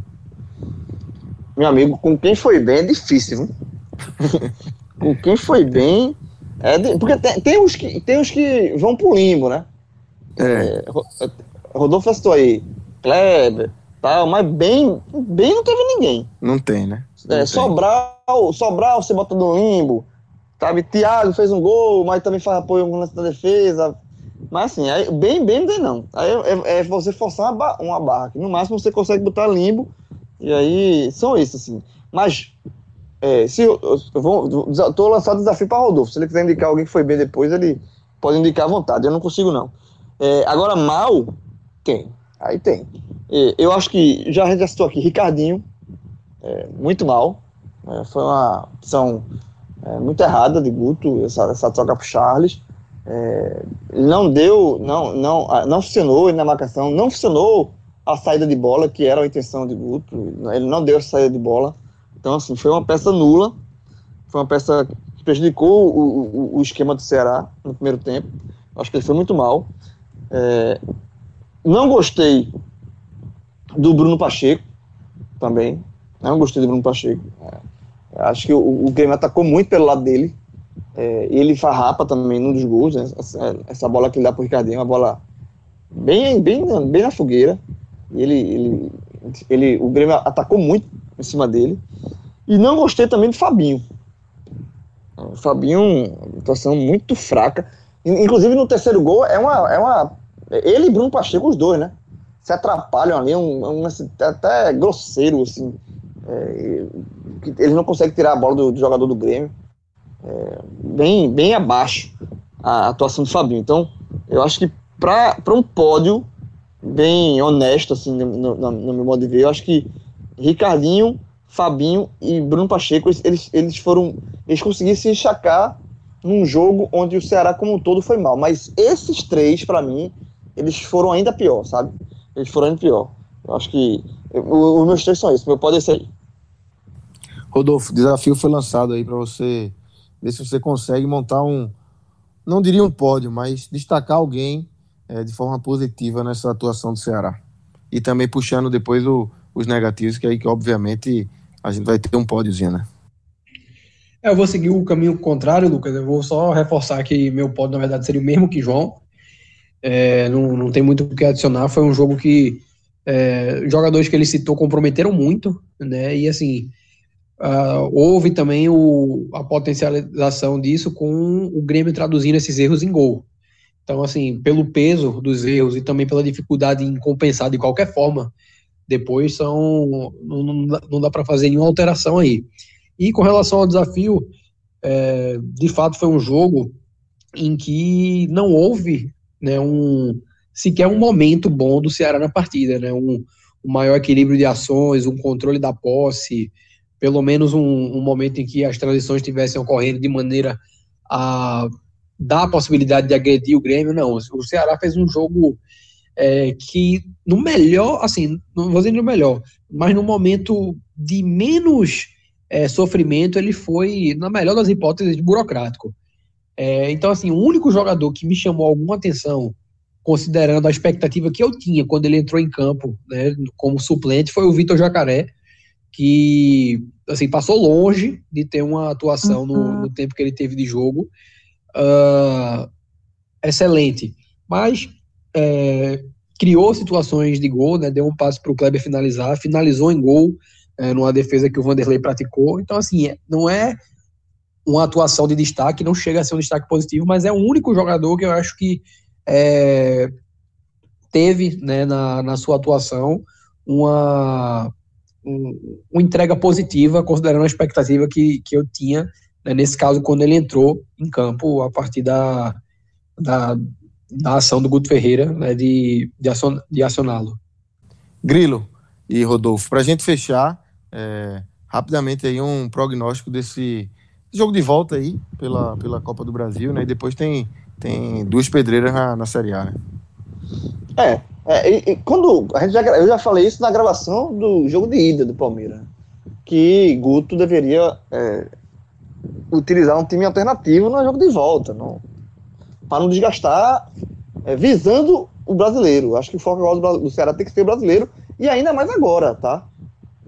Meu amigo, com quem foi bem é difícil, viu? com quem foi bem. É de, porque tem, tem, os que, tem os que vão pro limbo, né? É. é Rodolfo citou aí, Kleber, tal, mas bem, bem não teve ninguém. Não tem, né? Não é, tem. Sobral, Sobral você bota no limbo, sabe? Thiago fez um gol, mas também faz apoio no lance da defesa. Mas assim, aí, bem, bem não tem não. Aí é, é você forçar uma, barra, uma barra. No máximo você consegue botar limbo, e aí são isso, assim. Mas é, se eu, eu vou, tô lançando desafio para Rodolfo. Se ele quiser indicar alguém que foi bem depois, ele pode indicar à vontade. Eu não consigo, não. É, agora, mal, tem. Aí tem. É, eu acho que, já a gente já aqui, Ricardinho, é, muito mal. É, foi uma opção é, muito errada de Guto, essa, essa troca pro Charles. não deu, não, não, ah, não funcionou na marcação, não funcionou a saída de bola, que era a intenção de Guto. Ele não deu a saída de bola. Então, assim, foi uma peça nula, foi uma peça que prejudicou o, o, o esquema do Ceará no primeiro tempo. Acho que ele foi muito mal. É, não gostei do Bruno Pacheco também. Não gostei do Bruno Pacheco. É, acho que o, o Grêmio atacou muito pelo lado dele. É, ele farrapa também num dos gols. Né? Essa, essa, bola que ele dá pro Ricardinho, uma bola bem, bem, bem na fogueira. Ele, ele, ele, o Grêmio atacou muito em cima dele. E não gostei também do Fabinho. O Fabinho, atuação muito fraca. Inclusive no terceiro gol é uma. É uma ele e Bruno Pacheco, os dois, né? Se atrapalham ali, um, um até grosseiro, assim. É, eles não conseguem tirar a bola do, do jogador do Grêmio. É, bem, bem abaixo a atuação do Fabinho. Então, eu acho que para um pódio bem honesto, assim, no, no, no meu modo de ver, eu acho que Ricardinho, Fabinho e Bruno Pacheco, eles, eles foram. Eles conseguiram se enxacar num jogo onde o Ceará como um todo foi mal. Mas esses três, para mim, eles foram ainda pior, sabe? Eles foram ainda pior. Eu acho que. os meus três são esses, meu pode ser aí. Rodolfo, o desafio foi lançado aí para você ver se você consegue montar um. Não diria um pódio, mas destacar alguém é, de forma positiva nessa atuação do Ceará. E também puxando depois o, os negativos, que aí que obviamente a gente vai ter um pódiozinho, né? É, eu vou seguir o caminho contrário, Lucas. Eu vou só reforçar que meu pódio, na verdade, seria o mesmo que João. É, não, não tem muito o que adicionar. Foi um jogo que é, jogadores que ele citou comprometeram muito, né? E assim, uh, houve também o, a potencialização disso com o Grêmio traduzindo esses erros em gol. Então, assim, pelo peso dos erros e também pela dificuldade em compensar de qualquer forma depois são não, não dá, para fazer nenhuma alteração aí. E com relação ao desafio, é, de fato foi um jogo em que não houve né, um, sequer um momento bom do Ceará na partida, né, um, um maior equilíbrio de ações, um controle da posse, pelo menos um, um momento em que as transições estivessem ocorrendo de maneira a dar a possibilidade de agredir o Grêmio, não. O Ceará fez um jogo é, que no melhor, assim, não vou dizer no melhor, mas no momento de menos é, sofrimento, ele foi, na melhor das hipóteses, burocrático. É, então, assim, o único jogador que me chamou alguma atenção, considerando a expectativa que eu tinha quando ele entrou em campo, né, como suplente, foi o Vitor Jacaré, que, assim, passou longe de ter uma atuação uhum. no, no, tempo que ele teve de jogo uh, excelente. Mas é, criou situações de gol, né, deu um passe para o Kleber finalizar, finalizou em gol, é, numa defesa que o Vanderlei praticou. Então, assim, é, não é uma atuação de destaque, não chega a ser um destaque positivo, mas é o único jogador que eu acho que é, teve né, na, na sua atuação uma, um, uma entrega positiva, considerando a expectativa que, que eu tinha, né, nesse caso, quando ele entrou em campo a partir da, da, da ação do Guto Ferreira né, de, de, acion, de acioná-lo. Grilo e Rodolfo, para a gente fechar, é, rapidamente aí um prognóstico desse jogo de volta aí pela, pela Copa do Brasil, né? E depois tem, tem duas pedreiras na, na Série A, né? É, é e, e quando a gente já, eu já falei isso na gravação do jogo de ida do Palmeiras, que Guto deveria é, utilizar um time alternativo no jogo de volta, não, para não desgastar, é, visando o brasileiro. Acho que o foco do Ceará tem que ser o brasileiro e ainda mais agora, tá?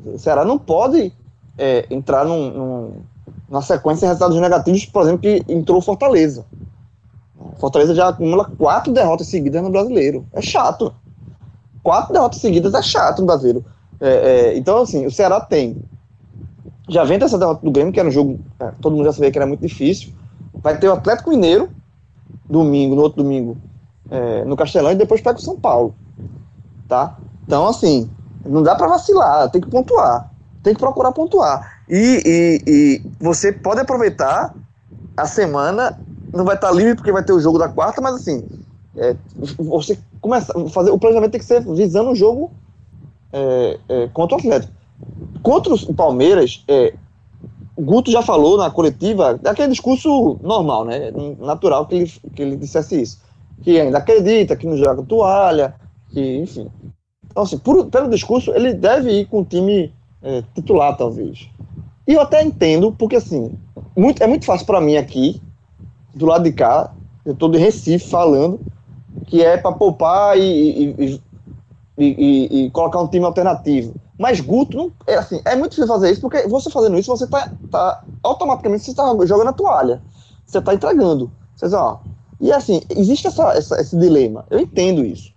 O Ceará não pode é, entrar num, num, numa sequência de resultados negativos, por exemplo, que entrou Fortaleza. Fortaleza já acumula quatro derrotas seguidas no brasileiro. É chato. Quatro derrotas seguidas é chato no brasileiro. É, é, então, assim, o Ceará tem. Já vem dessa derrota do Grêmio, que era um jogo. É, todo mundo já sabia que era muito difícil. Vai ter o Atlético Mineiro, domingo, no outro domingo, é, no Castelão, e depois pega o São Paulo. Tá? Então, assim, não dá para vacilar, tem que pontuar. Tem que procurar pontuar. E, e, e, você pode aproveitar a semana, não vai estar livre porque vai ter o jogo da quarta, mas assim, é, você começa fazer o planejamento tem que ser visando o jogo é, é, contra o Atlético. Contra o Palmeiras, é, o Guto já falou na coletiva, aquele discurso normal, né? Natural que ele, que ele dissesse isso. Que ainda acredita, que não joga toalha, que, enfim. Então, assim, por, pelo discurso, ele deve ir com o time é, titular, talvez. E eu até entendo, porque assim, muito, é muito fácil para mim aqui, do lado de cá, eu estou de Recife falando, que é para poupar e, e, e, e, colocar um time alternativo. Mas Guto, não, é assim, é muito difícil fazer isso, porque você fazendo isso, você tá, tá automaticamente você está jogando a toalha. Você está entregando. Você diz, ó, e assim, existe essa, essa, esse dilema. Eu entendo isso.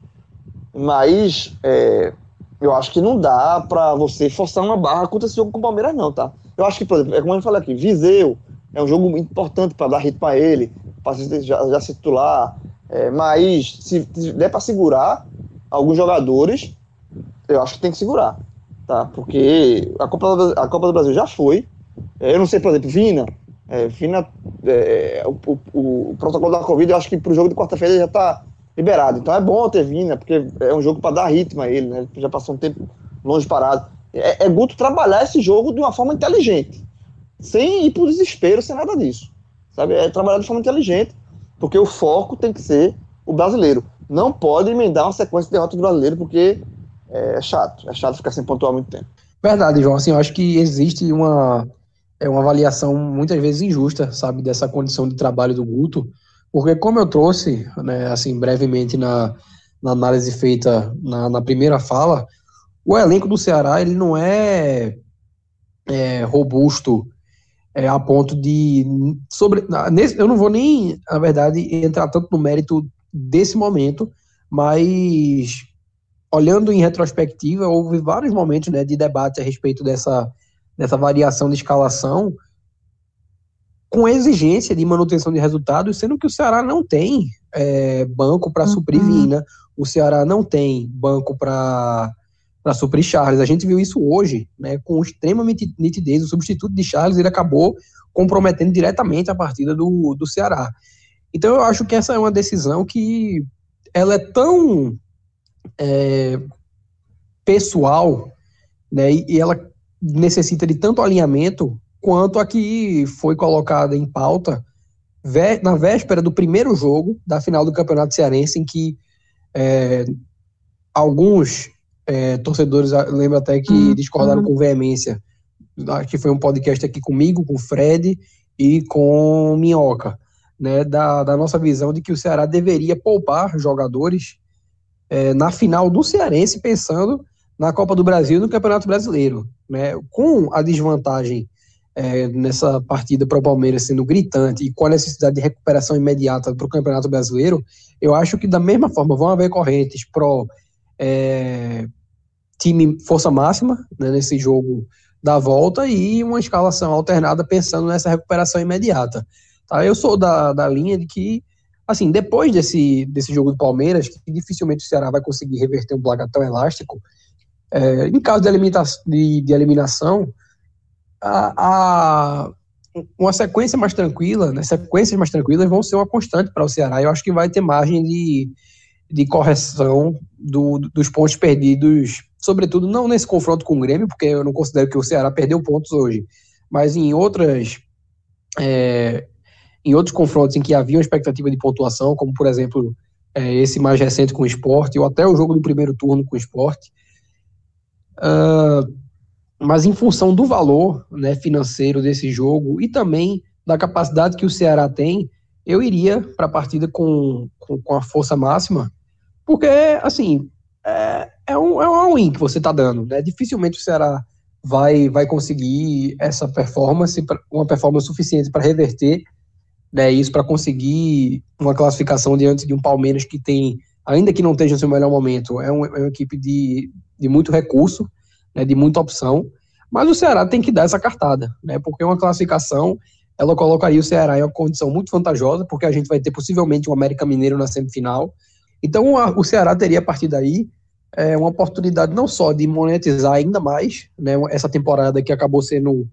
Mas é, eu acho que não dá para você forçar uma barra contra esse jogo com o Palmeiras, não, tá? Eu acho que, por exemplo, é como eu falei aqui, Viseu é um jogo importante para dar ritmo a ele, para já, já se titular. É, mas se der para segurar alguns jogadores, eu acho que tem que segurar, tá? Porque a Copa do, a Copa do Brasil já foi. É, eu não sei, por exemplo, Vina. É, Vina, é, o, o, o, protocolo da Covid, eu acho que para o jogo de quarta-feira já está liberado. Então é bom ter Vina, porque é um jogo para dar ritmo a ele, né? Já passou um tempo longe parado. É, é Guto trabalhar esse jogo de uma forma inteligente, sem ir para o desespero, sem nada disso. Sabe? É trabalhar de forma inteligente, porque o foco tem que ser o brasileiro. Não pode emendar uma sequência de derrotas do brasileiro, porque é chato. É chato ficar sem pontuar muito tempo. Verdade, João. Assim, eu acho que existe uma, é uma avaliação muitas vezes injusta, sabe, dessa condição de trabalho do Guto, porque como eu trouxe, né, assim, brevemente na, na análise feita na, na primeira fala, o elenco do Ceará ele não é, é robusto é, a ponto de sobre nesse, eu não vou nem na verdade entrar tanto no mérito desse momento mas olhando em retrospectiva houve vários momentos né, de debate a respeito dessa dessa variação de escalação com exigência de manutenção de resultados sendo que o Ceará não tem é, banco para uhum. suprir Vina o Ceará não tem banco para para suprir Charles. A gente viu isso hoje, né, com extrema nitidez. O substituto de Charles ele acabou comprometendo diretamente a partida do, do Ceará. Então eu acho que essa é uma decisão que ela é tão é, pessoal, né, e ela necessita de tanto alinhamento quanto a que foi colocada em pauta na véspera do primeiro jogo da final do Campeonato Cearense, em que é, alguns é, torcedores lembro até que uhum. discordaram com veemência. Acho que foi um podcast aqui comigo, com o Fred e com Minhoca, né, da, da nossa visão de que o Ceará deveria poupar jogadores é, na final do Cearense, pensando na Copa do Brasil e no Campeonato Brasileiro. Né, com a desvantagem é, nessa partida para o Palmeiras sendo gritante e com a necessidade de recuperação imediata para o Campeonato Brasileiro, eu acho que da mesma forma vão haver correntes pró é, time força máxima né, nesse jogo da volta e uma escalação alternada pensando nessa recuperação imediata. Tá? Eu sou da, da linha de que, assim, depois desse, desse jogo do Palmeiras, que dificilmente o Ceará vai conseguir reverter um placar tão elástico, é, em caso de, de, de eliminação, a, a, uma sequência mais tranquila, né, sequências mais tranquilas vão ser uma constante para o Ceará. Eu acho que vai ter margem de, de correção do, dos pontos perdidos, sobretudo não nesse confronto com o Grêmio, porque eu não considero que o Ceará perdeu pontos hoje, mas em outras é, em outros confrontos em que havia uma expectativa de pontuação, como por exemplo é, esse mais recente com o esporte, ou até o jogo do primeiro turno com o esporte. Uh, mas em função do valor né, financeiro desse jogo e também da capacidade que o Ceará tem, eu iria para a partida com, com, com, a força máxima, porque, assim, é, é um, é um win que você está dando. Né? Dificilmente o Ceará vai, vai conseguir essa performance, uma performance suficiente para reverter né, isso, para conseguir uma classificação diante de um Palmeiras que tem, ainda que não esteja no seu melhor momento, é, um, é uma equipe de, de muito recurso né, de muita opção, mas o Ceará tem que dar essa cartada, né, porque uma classificação ela colocaria o Ceará em uma condição muito vantajosa, porque a gente vai ter possivelmente um América Mineiro na semifinal. Então a, o Ceará teria a partir daí é, uma oportunidade não só de monetizar ainda mais né, essa temporada que acabou sendo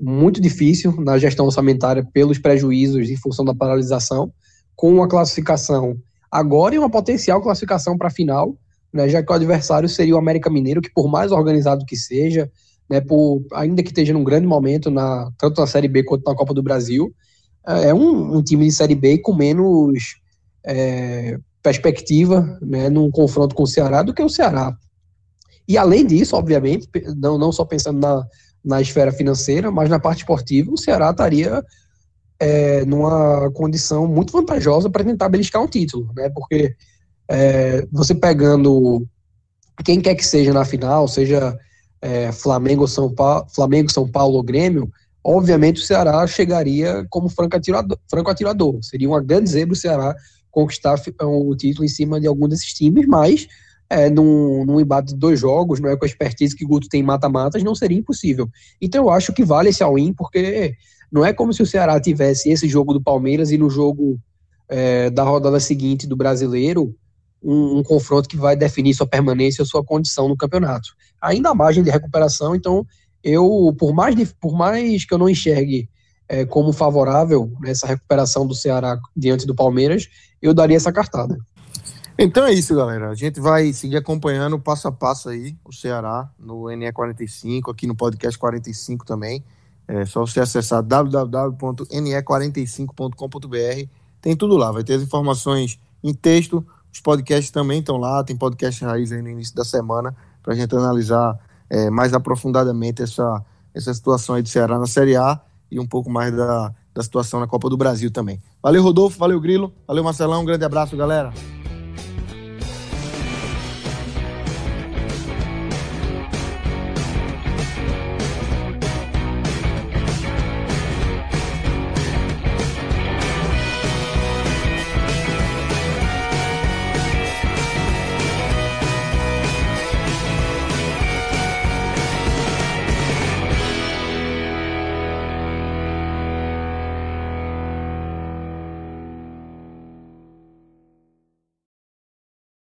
muito difícil na gestão orçamentária pelos prejuízos em função da paralisação, com uma classificação agora e uma potencial classificação para a final, né, já que o adversário seria o América Mineiro, que por mais organizado que seja, né, por, ainda que esteja num grande momento, na, tanto na Série B quanto na Copa do Brasil, é, é um, um time de Série B com menos é, perspectiva né, num confronto com o Ceará do que o Ceará. E além disso, obviamente, não, não só pensando na, na esfera financeira, mas na parte esportiva, o Ceará estaria é, numa condição muito vantajosa para tentar beliscar um título, né? Porque é, você pegando quem quer que seja na final, seja é, Flamengo, São Paulo, Flamengo, São Paulo ou Grêmio, obviamente o Ceará chegaria como franco atirador, franco atirador. Seria uma grande zebra o Ceará conquistar o título em cima de algum desses times, mas é, num, num embate de dois jogos, não é com a expertise que o Guto tem em mata-matas, não seria impossível. Então eu acho que vale esse all-in, porque não é como se o Ceará tivesse esse jogo do Palmeiras e no jogo é, da rodada seguinte do Brasileiro um, um, confronto que vai definir sua permanência ou sua condição no campeonato. Ainda há margem de recuperação, então eu, por mais, de, por mais que eu não enxergue é, como favorável nessa recuperação do Ceará diante do Palmeiras, eu daria essa cartada. Então é isso, galera. A gente vai seguir acompanhando passo a passo aí o Ceará no NE45, aqui no podcast 45 também. É só você acessar www.ne45.com.br. Tem tudo lá, vai ter as informações em texto, os podcasts também estão lá, tem podcast raiz aí no início da semana para a gente analisar é, mais aprofundadamente essa, essa situação aí do Ceará na Série A e um pouco mais da, da situação na Copa do Brasil também. Valeu, Rodolfo, valeu, Grilo, valeu, Marcelão, um grande abraço, galera.